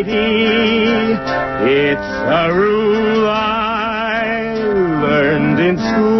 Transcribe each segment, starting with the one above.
It's a rule I learned in school.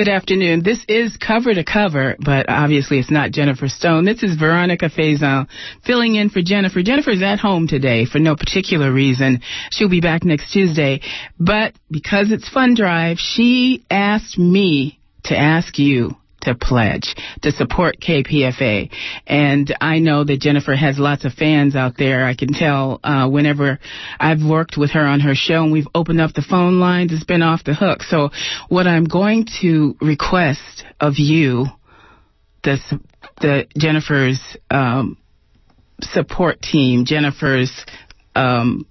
Good afternoon. This is cover to cover, but obviously it's not Jennifer Stone. This is Veronica Faison filling in for Jennifer. Jennifer's at home today for no particular reason. She'll be back next Tuesday. But because it's Fund Drive, she asked me to ask you to pledge to support KPFA. And I know that Jennifer has lots of fans out there. I can tell uh, whenever I've worked with her on her show and we've opened up the phone lines, it's been off the hook. So what I'm going to request of you, the, the Jennifer's um, support team, Jennifer's um,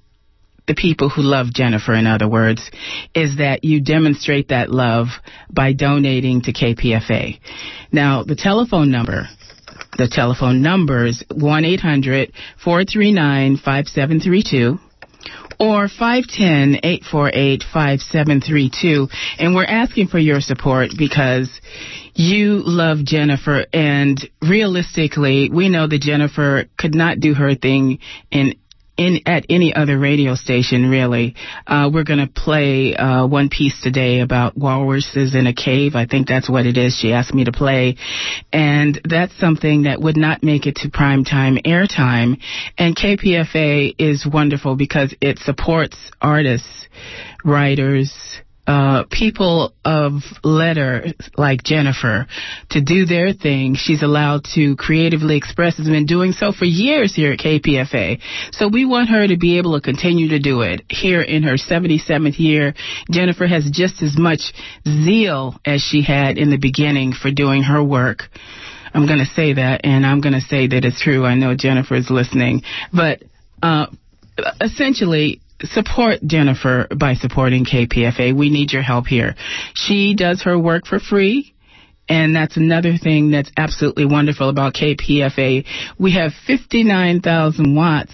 the people who love Jennifer, in other words, is that you demonstrate that love by donating to KPFA. Now, the telephone number, the telephone number is 1-800-439-5732 or 510-848-5732. And we're asking for your support because you love Jennifer and realistically, we know that Jennifer could not do her thing in in, at any other radio station, really. Uh, we're going to play uh, one piece today about walruses in a cave. I think that's what it is. She asked me to play, and that's something that would not make it to primetime airtime. And KPFA is wonderful because it supports artists, writers, uh, people of letter like Jennifer to do their thing. She's allowed to creatively express. Has been doing so for years here at KPFA. So we want her to be able to continue to do it. Here in her 77th year, Jennifer has just as much zeal as she had in the beginning for doing her work. I'm going to say that, and I'm going to say that it's true. I know Jennifer is listening, but uh, essentially, support Jennifer by supporting KPFA. We need your help here. She does her work for free. And that's another thing that's absolutely wonderful about KPFA. We have 59,000 watts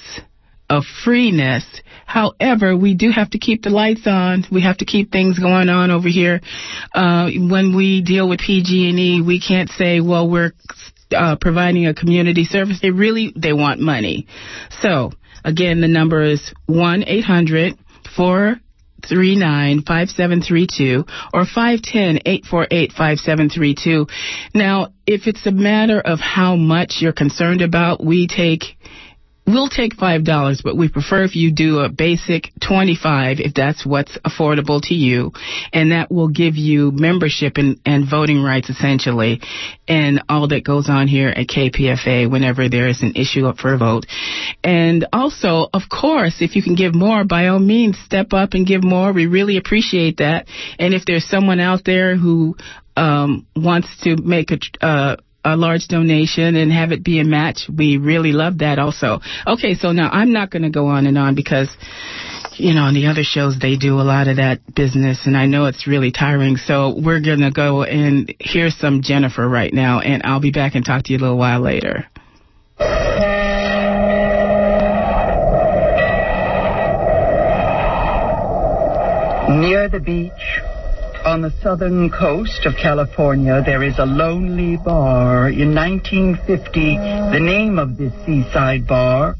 of freeness. However, we do have to keep the lights on. We have to keep things going on over here. Uh, when we deal with PG&E, we can't say, well, we're uh, providing a community service. They really, they want money. So, Again, the number is 1 800 439 5732 or 510 848 5732. Now, if it's a matter of how much you're concerned about, we take We'll take $5, but we prefer if you do a basic 25 if that's what's affordable to you. And that will give you membership and, and voting rights essentially and all that goes on here at KPFA whenever there is an issue up for a vote. And also, of course, if you can give more, by all means, step up and give more. We really appreciate that. And if there's someone out there who um, wants to make a, uh, a large donation and have it be a match. We really love that also. Okay, so now I'm not going to go on and on because you know, on the other shows, they do a lot of that business, and I know it's really tiring. So we're going to go and hear some Jennifer right now, and I'll be back and talk to you a little while later. Near the beach, on the southern coast of California, there is a lonely bar. In 1950, the name of this seaside bar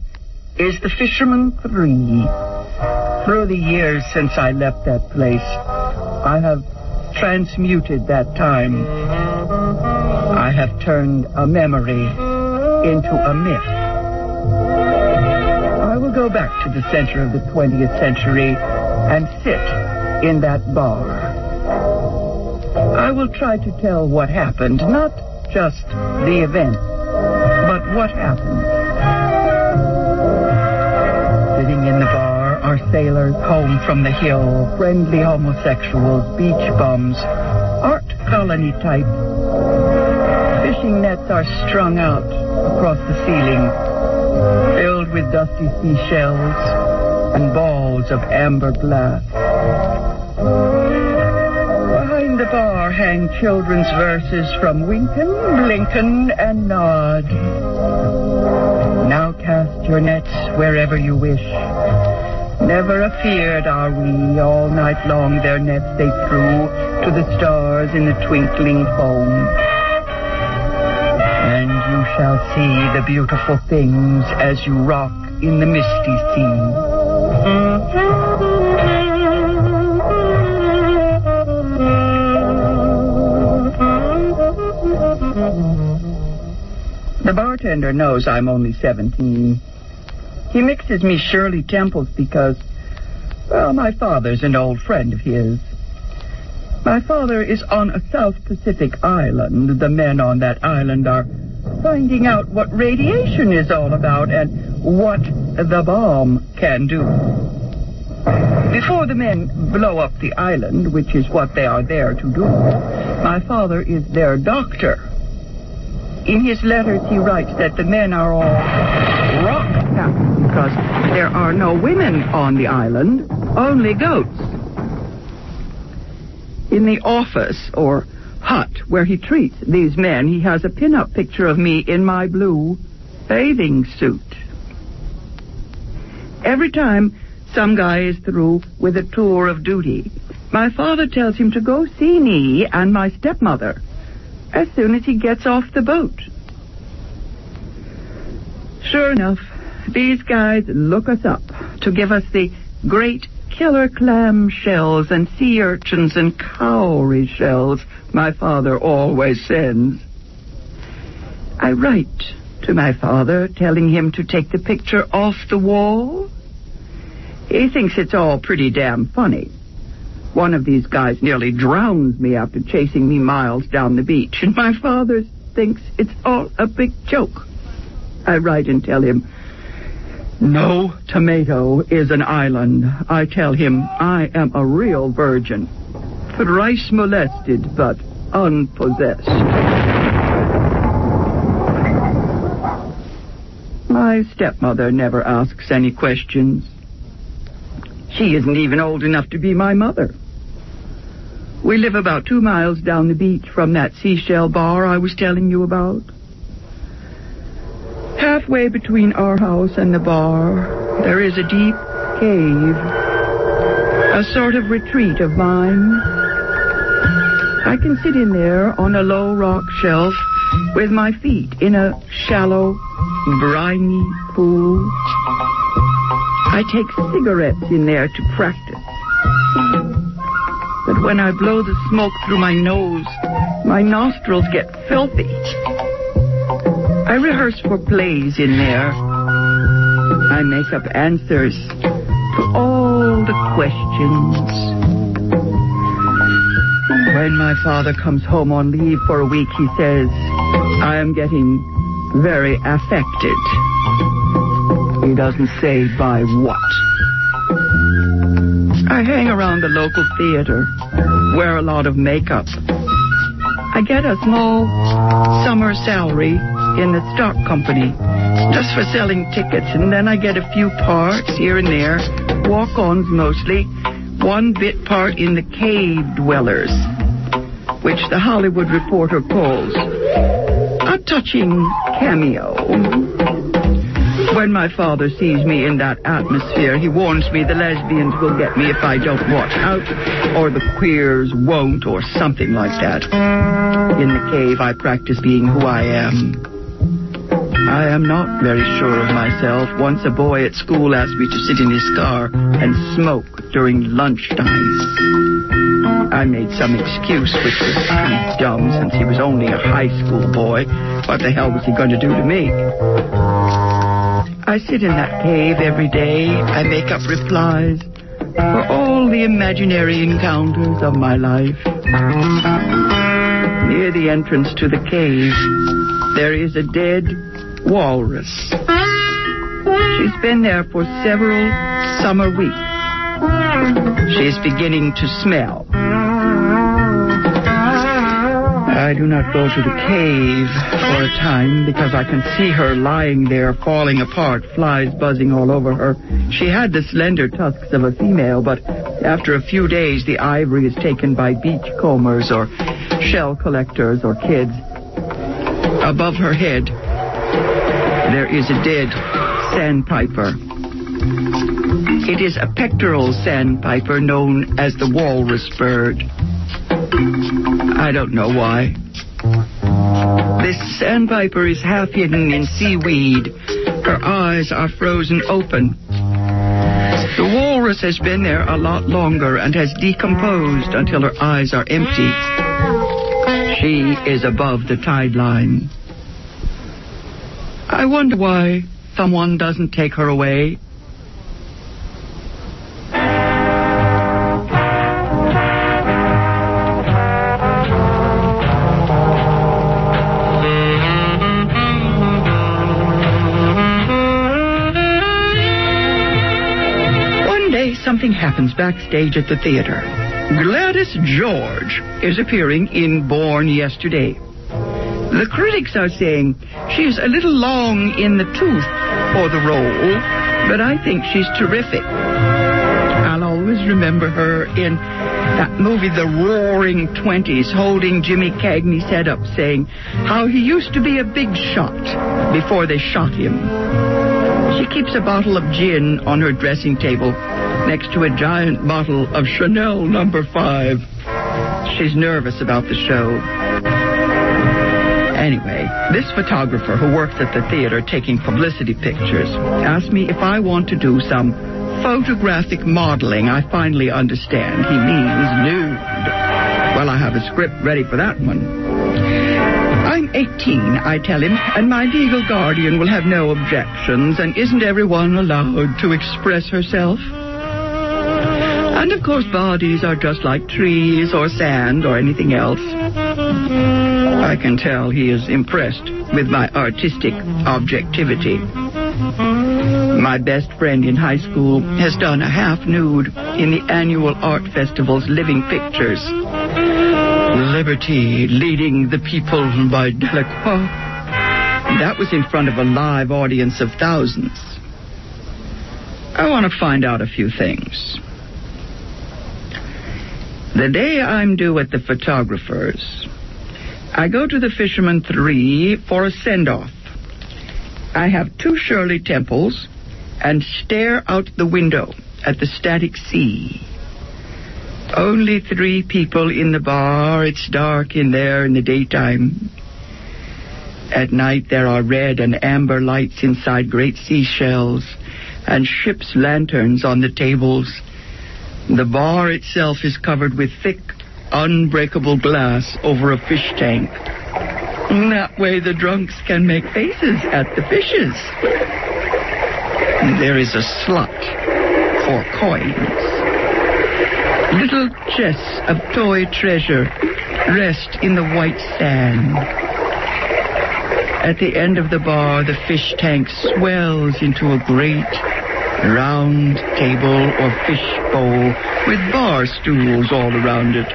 is the Fisherman Three. Through the years since I left that place, I have transmuted that time. I have turned a memory into a myth. I will go back to the center of the 20th century and sit in that bar. I will try to tell what happened, not just the event, but what happened. Sitting in the bar are sailors home from the hill, friendly homosexuals, beach bums, art colony type. Fishing nets are strung out across the ceiling, filled with dusty seashells and balls of amber glass. Hang children's verses from Wynken, Blynken, and Nod. Now cast your nets wherever you wish. Never afeared are we, all night long their nets they threw to the stars in the twinkling foam. And you shall see the beautiful things as you rock in the misty sea. The bartender knows I'm only 17. He mixes me Shirley Temples because, well, my father's an old friend of his. My father is on a South Pacific island. The men on that island are finding out what radiation is all about and what the bomb can do. Before the men blow up the island, which is what they are there to do, my father is their doctor. In his letters, he writes that the men are all rock now because there are no women on the island, only goats. In the office or hut where he treats these men, he has a pin-up picture of me in my blue bathing suit. Every time some guy is through with a tour of duty, my father tells him to go see me and my stepmother as soon as he gets off the boat. Sure enough, these guys look us up to give us the great killer clam shells and sea urchins and cowrie shells my father always sends. I write to my father telling him to take the picture off the wall. He thinks it's all pretty damn funny. One of these guys nearly drowns me after chasing me miles down the beach, and my father thinks it's all a big joke. I write and tell him, no tomato is an island. I tell him I am a real virgin, thrice molested but unpossessed. My stepmother never asks any questions. She isn't even old enough to be my mother. We live about two miles down the beach from that seashell bar I was telling you about. Halfway between our house and the bar, there is a deep cave, a sort of retreat of mine. I can sit in there on a low rock shelf with my feet in a shallow, briny pool. I take cigarettes in there to practice. But when I blow the smoke through my nose, my nostrils get filthy. I rehearse for plays in there. I make up answers to all the questions. When my father comes home on leave for a week, he says, I am getting very affected. He doesn't say by what. I hang around the local theater, wear a lot of makeup. I get a small summer salary in the stock company just for selling tickets, and then I get a few parts here and there, walk-ons mostly, one bit part in the Cave Dwellers, which the Hollywood Reporter calls a touching cameo. When my father sees me in that atmosphere, he warns me the lesbians will get me if I don't watch out, or the queers won't, or something like that. In the cave, I practice being who I am. I am not very sure of myself. Once a boy at school asked me to sit in his car and smoke during lunchtime. I made some excuse which was pretty dumb since he was only a high school boy. What the hell was he going to do to me? I sit in that cave every day. I make up replies for all the imaginary encounters of my life. Near the entrance to the cave, there is a dead walrus. She's been there for several summer weeks. She's beginning to smell. I do not go to the cave for a time because I can see her lying there falling apart, flies buzzing all over her. She had the slender tusks of a female, but after a few days the ivory is taken by beach combers or shell collectors or kids. Above her head, there is a dead sandpiper. It is a pectoral sandpiper known as the walrus bird. I don't know why. This sandpiper is half hidden in seaweed. Her eyes are frozen open. The walrus has been there a lot longer and has decomposed until her eyes are empty. She is above the tide line. I wonder why someone doesn't take her away. Something happens backstage at the theater. Gladys George is appearing in Born Yesterday. The critics are saying she's a little long in the tooth for the role, but I think she's terrific. I'll always remember her in that movie, The Roaring Twenties, holding Jimmy Cagney's head up, saying how he used to be a big shot before they shot him. She keeps a bottle of gin on her dressing table next to a giant bottle of Chanel number five. She's nervous about the show. Anyway, this photographer who works at the theater taking publicity pictures asked me if I want to do some photographic modeling. I finally understand. He means nude. Well, I have a script ready for that one. I'm 18, I tell him, and my legal guardian will have no objections, and isn't everyone allowed to express herself? And of course, bodies are just like trees or sand or anything else. I can tell he is impressed with my artistic objectivity. My best friend in high school has done a half nude in the annual art festival's Living Pictures. Liberty leading the people by Delacroix. That was in front of a live audience of thousands. I want to find out a few things. The day I'm due at the photographer's, I go to the Fisherman Three for a send off. I have two Shirley Temples and stare out the window at the static sea. Only three people in the bar. It's dark in there in the daytime. At night, there are red and amber lights inside great seashells and ship's lanterns on the tables. The bar itself is covered with thick, unbreakable glass over a fish tank. That way the drunks can make faces at the fishes. There is a slot for coins. Little chests of toy treasure rest in the white sand. At the end of the bar, the fish tank swells into a great round table or fish bowl with bar stools all around it.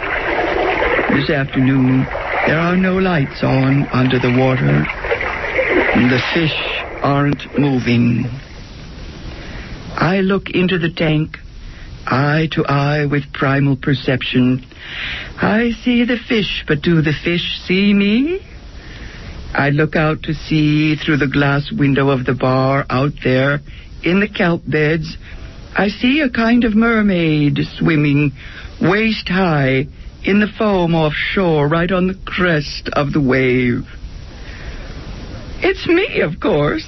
This afternoon, there are no lights on under the water. and The fish aren't moving. I look into the tank, eye to eye with primal perception. I see the fish, but do the fish see me? I look out to see through the glass window of the bar out there in the kelp beds. I see a kind of mermaid swimming waist high in the foam offshore, right on the crest of the wave. It's me, of course,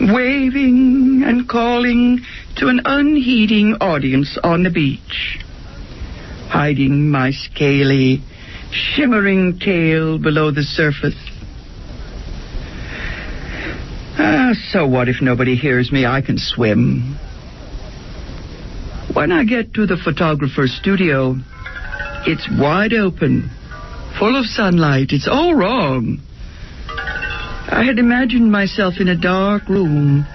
waving and calling to an unheeding audience on the beach, hiding my scaly, shimmering tail below the surface. Ah, so what if nobody hears me? I can swim. When I get to the photographer's studio, it's wide open, full of sunlight. It's all wrong. I had imagined myself in a dark room,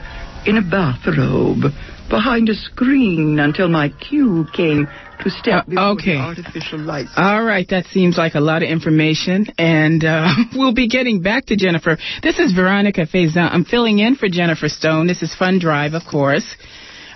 in a bathrobe, behind a screen until my cue came to step Uh, okay. artificial lights. All right, that seems like a lot of information, and uh, we'll be getting back to Jennifer. This is Veronica Faison. I'm filling in for Jennifer Stone. This is Fun Drive, of course.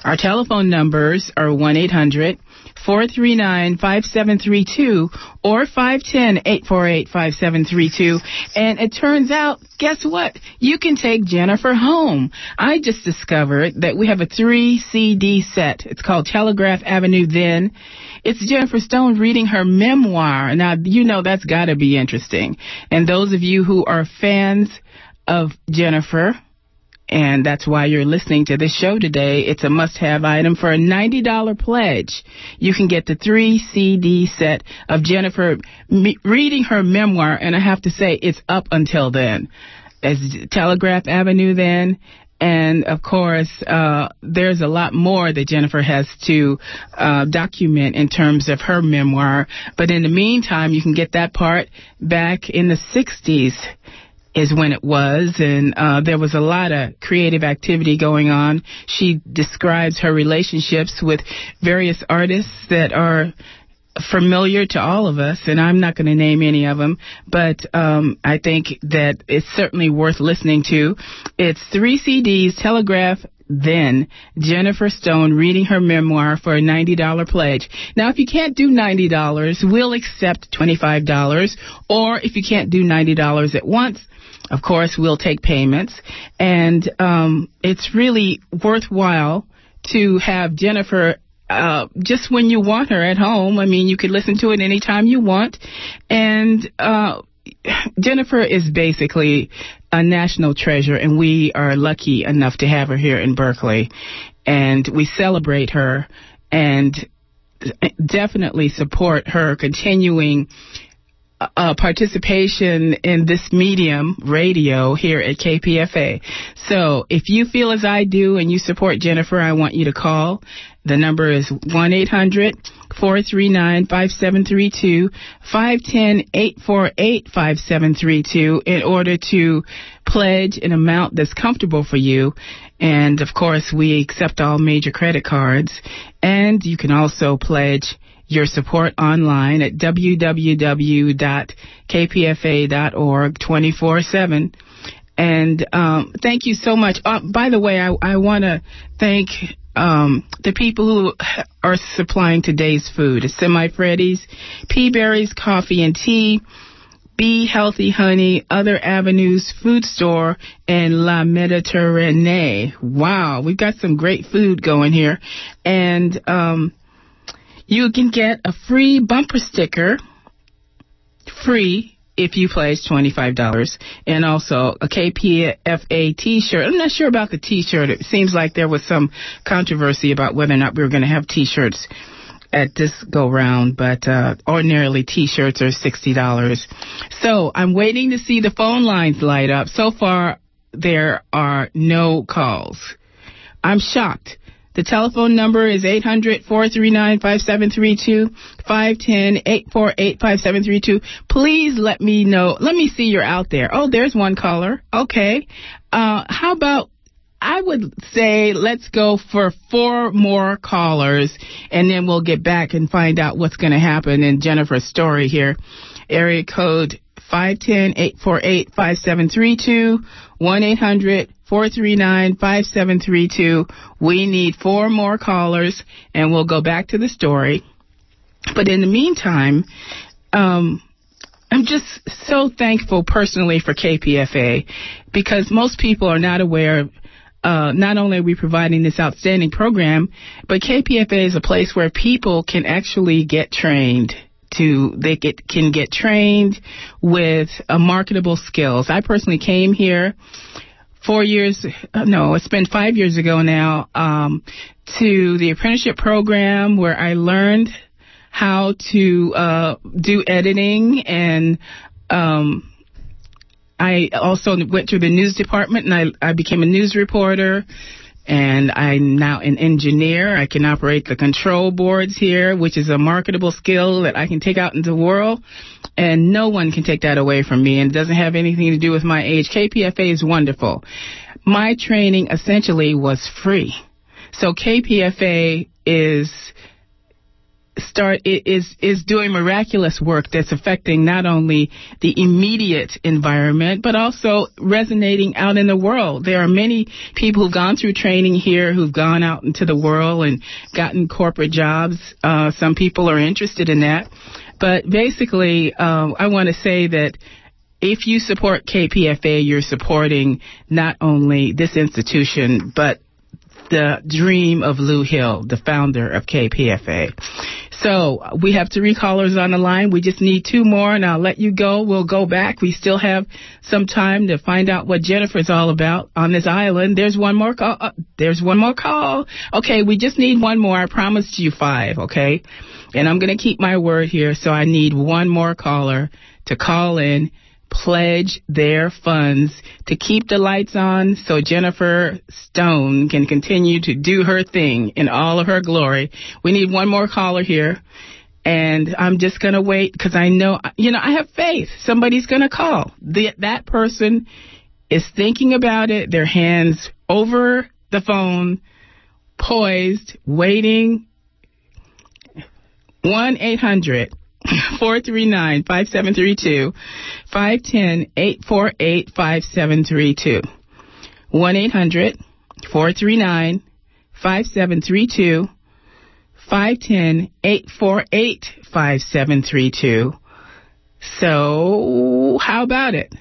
Our telephone numbers are 1 800 439 5732 or 510 848 5732. And it turns out, guess what? You can take Jennifer home. I just discovered that we have a three CD set. It's called Telegraph Avenue Then. It's Jennifer Stone reading her memoir. Now, you know that's got to be interesting. And those of you who are fans of Jennifer, and that's why you're listening to this show today. It's a must have item for a $90 pledge. You can get the three CD set of Jennifer me- reading her memoir, and I have to say, it's up until then. As Telegraph Avenue then. And of course, uh, there's a lot more that Jennifer has to uh, document in terms of her memoir. But in the meantime, you can get that part back in the 60s is when it was, and uh, there was a lot of creative activity going on. She describes her relationships with various artists that are familiar to all of us, and I'm not going to name any of them, but um, I think that it's certainly worth listening to. It's three CDs, Telegraph, then Jennifer Stone reading her memoir for a $90 pledge. Now, if you can't do $90, we'll accept $25, or if you can't do $90 at once, of course, we'll take payments, and um, it's really worthwhile to have Jennifer uh, just when you want her at home. I mean, you could listen to it anytime you want, and uh, Jennifer is basically a national treasure, and we are lucky enough to have her here in Berkeley, and we celebrate her and definitely support her continuing uh, participation in this medium, radio, here at KPFA. So if you feel as I do and you support Jennifer, I want you to call. The number is 1 800 439 5732 510 848 5732 in order to pledge an amount that's comfortable for you. And of course, we accept all major credit cards. And you can also pledge your support online at www.kpfa.org 24 7. And um, thank you so much. Uh, by the way, I, I want to thank um, the people who are supplying today's food. Semifreddi's, P Berries Coffee and Tea, Be Healthy Honey, Other Avenues Food Store, and La Mediterranee. Wow, we've got some great food going here. And um, you can get a free bumper sticker, free if you pledge $25, and also a KPFA t-shirt. I'm not sure about the t-shirt. It seems like there was some controversy about whether or not we were going to have t-shirts at this go round, but uh, ordinarily t-shirts are $60. So I'm waiting to see the phone lines light up. So far, there are no calls. I'm shocked. The telephone number is 800-439-5732, 510-848-5732. Please let me know. Let me see you're out there. Oh, there's one caller. Okay. Uh, how about I would say let's go for four more callers and then we'll get back and find out what's going to happen in Jennifer's story here. Area code 510-848-5732, 1-800-439-5732. We need four more callers and we'll go back to the story. But in the meantime, um, I'm just so thankful personally for KPFA because most people are not aware of uh, not only are we providing this outstanding program, but KPFA is a place where people can actually get trained to they get can get trained with uh, marketable skills. I personally came here four years uh, no it's been five years ago now um, to the apprenticeship program where I learned how to uh, do editing and um, I also went through the news department and I, I became a news reporter and I'm now an engineer. I can operate the control boards here, which is a marketable skill that I can take out into the world, and no one can take that away from me, and it doesn't have anything to do with my age. KPFA is wonderful. My training essentially was free. So KPFA is start is is doing miraculous work that's affecting not only the immediate environment but also resonating out in the world. There are many people who've gone through training here who've gone out into the world and gotten corporate jobs. Uh, some people are interested in that, but basically, uh, I want to say that if you support KPFA, you're supporting not only this institution, but the dream of Lou Hill, the founder of KPFA. So we have three callers on the line. We just need two more, and I'll let you go. We'll go back. We still have some time to find out what Jennifer's all about on this island. There's one more call. Uh, there's one more call. Okay, we just need one more. I promised you five. Okay, and I'm going to keep my word here. So I need one more caller to call in pledge their funds to keep the lights on so Jennifer Stone can continue to do her thing in all of her glory. We need one more caller here. And I'm just going to wait because I know, you know, I have faith. Somebody's going to call. The, that person is thinking about it, their hands over the phone, poised, waiting. 1 800 439 5732 510 848 5732. 1 800 439 5732 510 848 5732. So, how about it?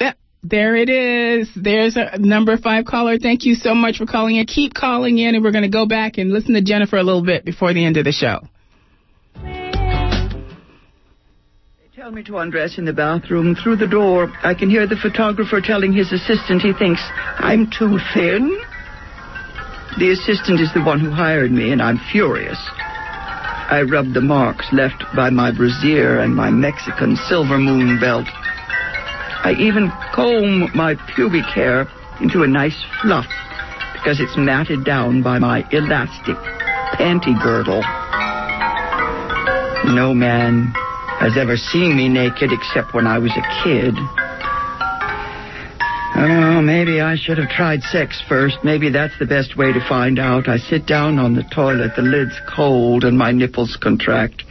Yep, there it is. There's a number five caller. Thank you so much for calling in. Keep calling in, and we're going to go back and listen to Jennifer a little bit before the end of the show. Tell me to undress in the bathroom. Through the door, I can hear the photographer telling his assistant he thinks I'm too thin. The assistant is the one who hired me, and I'm furious. I rub the marks left by my brassiere and my Mexican silver moon belt. I even comb my pubic hair into a nice fluff because it's matted down by my elastic panty girdle. No man has ever seen me naked except when I was a kid. Oh, maybe I should have tried sex first. Maybe that's the best way to find out. I sit down on the toilet, the lid's cold, and my nipples contract.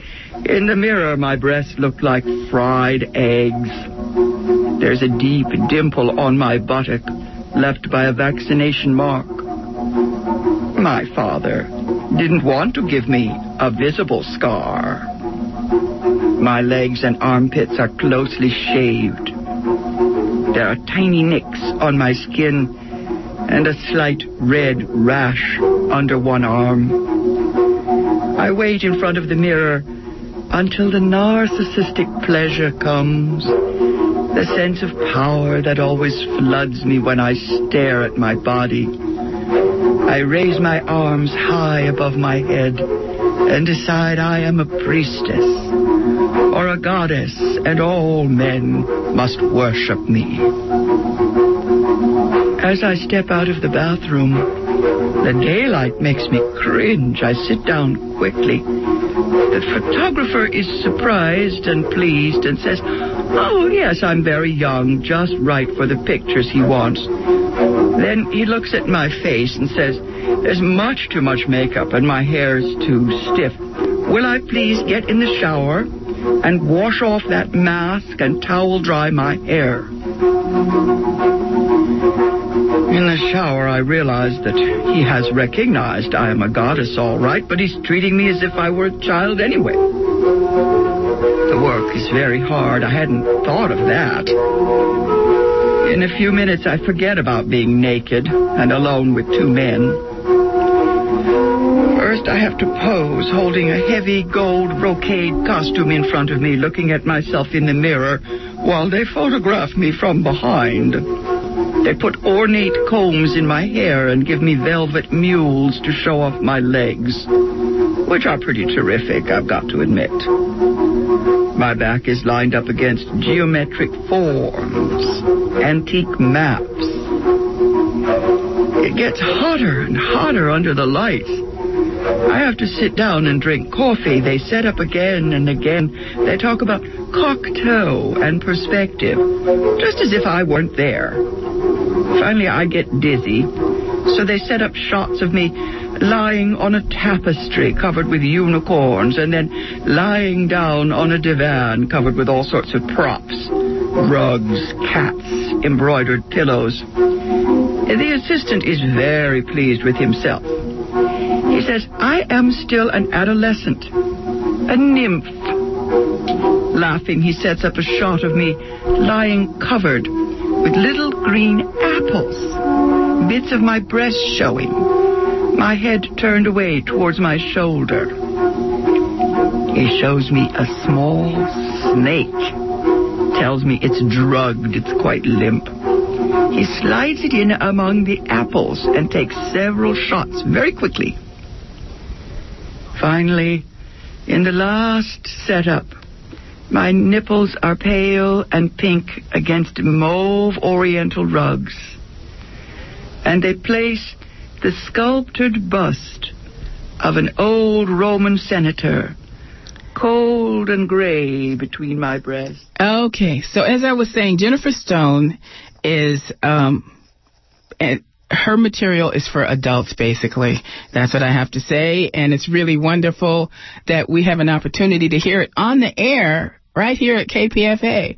In the mirror, my breasts look like fried eggs. There's a deep dimple on my buttock, left by a vaccination mark. My father didn't want to give me a visible scar. My legs and armpits are closely shaved. There are tiny nicks on my skin and a slight red rash under one arm. I wait in front of the mirror until the narcissistic pleasure comes. The sense of power that always floods me when I stare at my body. I raise my arms high above my head and decide I am a priestess or a goddess, and all men must worship me. As I step out of the bathroom, the daylight makes me cringe. I sit down quickly. The photographer is surprised and pleased and says, Oh, yes, I'm very young, just right for the pictures he wants. Then he looks at my face and says, There's much too much makeup and my hair's too stiff. Will I please get in the shower and wash off that mask and towel dry my hair? In the shower, I realize that he has recognized I am a goddess, all right, but he's treating me as if I were a child anyway. The work is very hard. I hadn't thought of that. In a few minutes, I forget about being naked and alone with two men. I have to pose, holding a heavy gold brocade costume in front of me, looking at myself in the mirror while they photograph me from behind. They put ornate combs in my hair and give me velvet mules to show off my legs, which are pretty terrific, I've got to admit. My back is lined up against geometric forms, antique maps. It gets hotter and hotter under the lights. I have to sit down and drink coffee. They set up again and again. They talk about Cocteau and perspective, just as if I weren't there. Finally, I get dizzy, So they set up shots of me lying on a tapestry covered with unicorns and then lying down on a divan covered with all sorts of props rugs, cats, embroidered pillows. The assistant is very pleased with himself. He says, I am still an adolescent, a nymph. Laughing, he sets up a shot of me lying covered with little green apples, bits of my breast showing, my head turned away towards my shoulder. He shows me a small snake, tells me it's drugged, it's quite limp. He slides it in among the apples and takes several shots very quickly. Finally, in the last setup, my nipples are pale and pink against mauve oriental rugs. And they place the sculptured bust of an old Roman senator, cold and gray between my breasts. Okay, so as I was saying, Jennifer Stone is um, her material is for adults, basically. That's what I have to say. And it's really wonderful that we have an opportunity to hear it on the air right here at KPFA.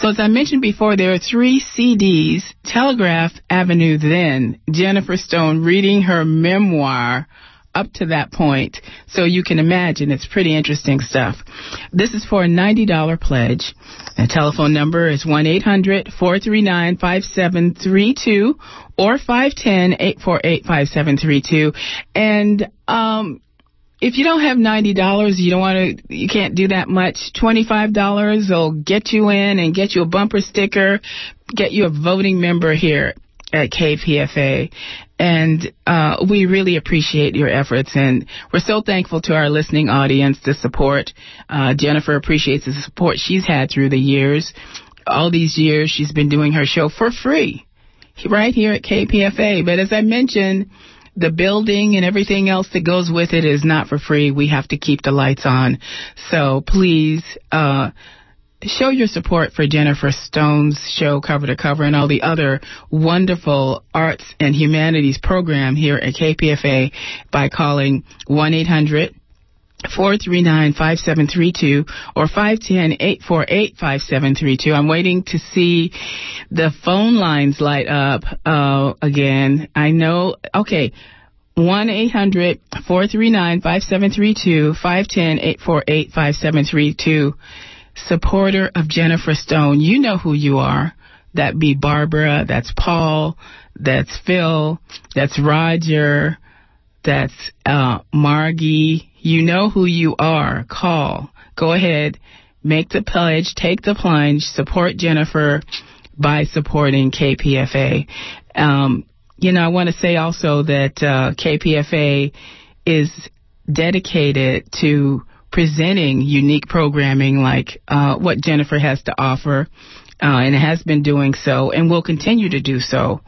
So as I mentioned before, there are three CDs, Telegraph Avenue then, Jennifer Stone reading her memoir up to that point. So you can imagine it's pretty interesting stuff. This is for a $90 pledge. The telephone number is 1-800-439-5732 or 510-848-5732. And, um, if you don't have ninety dollars, you don't want to, you can't do that much. Twenty-five dollars will get you in and get you a bumper sticker, get you a voting member here at KPFA. And uh, we really appreciate your efforts, and we're so thankful to our listening audience, the support. Uh, Jennifer appreciates the support she's had through the years. All these years, she's been doing her show for free, right here at KPFA. But as I mentioned, the building and everything else that goes with it is not for free. We have to keep the lights on. So please, uh, show your support for Jennifer Stone's show Cover to Cover and all the other wonderful arts and humanities program here at KPFA by calling 1-800 439-5732 or 510-848-5732. I'm waiting to see the phone lines light up uh, again. I know, okay, 1-800-439-5732, 510-848-5732. Supporter of Jennifer Stone. You know who you are. That be Barbara, that's Paul, that's Phil, that's Roger, that's uh, Margie. You know who you are. Call. Go ahead. Make the pledge. Take the plunge. Support Jennifer by supporting KPFA. Um, you know, I want to say also that uh, KPFA is dedicated to presenting unique programming like uh, what Jennifer has to offer, uh, and has been doing so, and will continue to do so.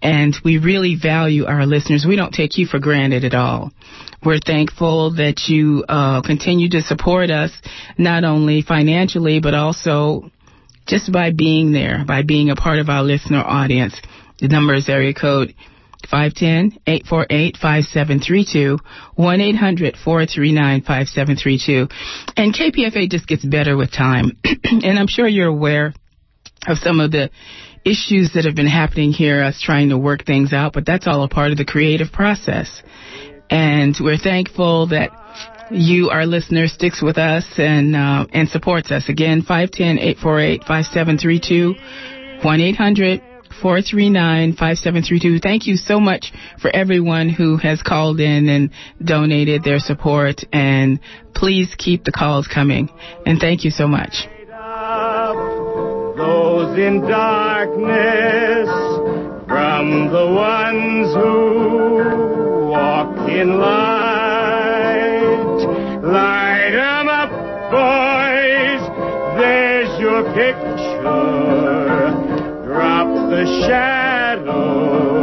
And we really value our listeners. We don't take you for granted at all. We're thankful that you uh, continue to support us, not only financially, but also just by being there, by being a part of our listener audience. The number is area code 510-848-5732, 1-800-439-5732. And KPFA just gets better with time. and I'm sure you're aware of some of the issues that have been happening here, us trying to work things out, but that's all a part of the creative process. And we're thankful that you, our listener, sticks with us and uh, and supports us. Again, 510-848-5732, 1-800- 439-5732. Thank you so much for everyone who has called in and donated their support and please keep the calls coming. And thank you so much. Those in darkness from the ones who walk in light. Light up, boys. There's your picture. The shadow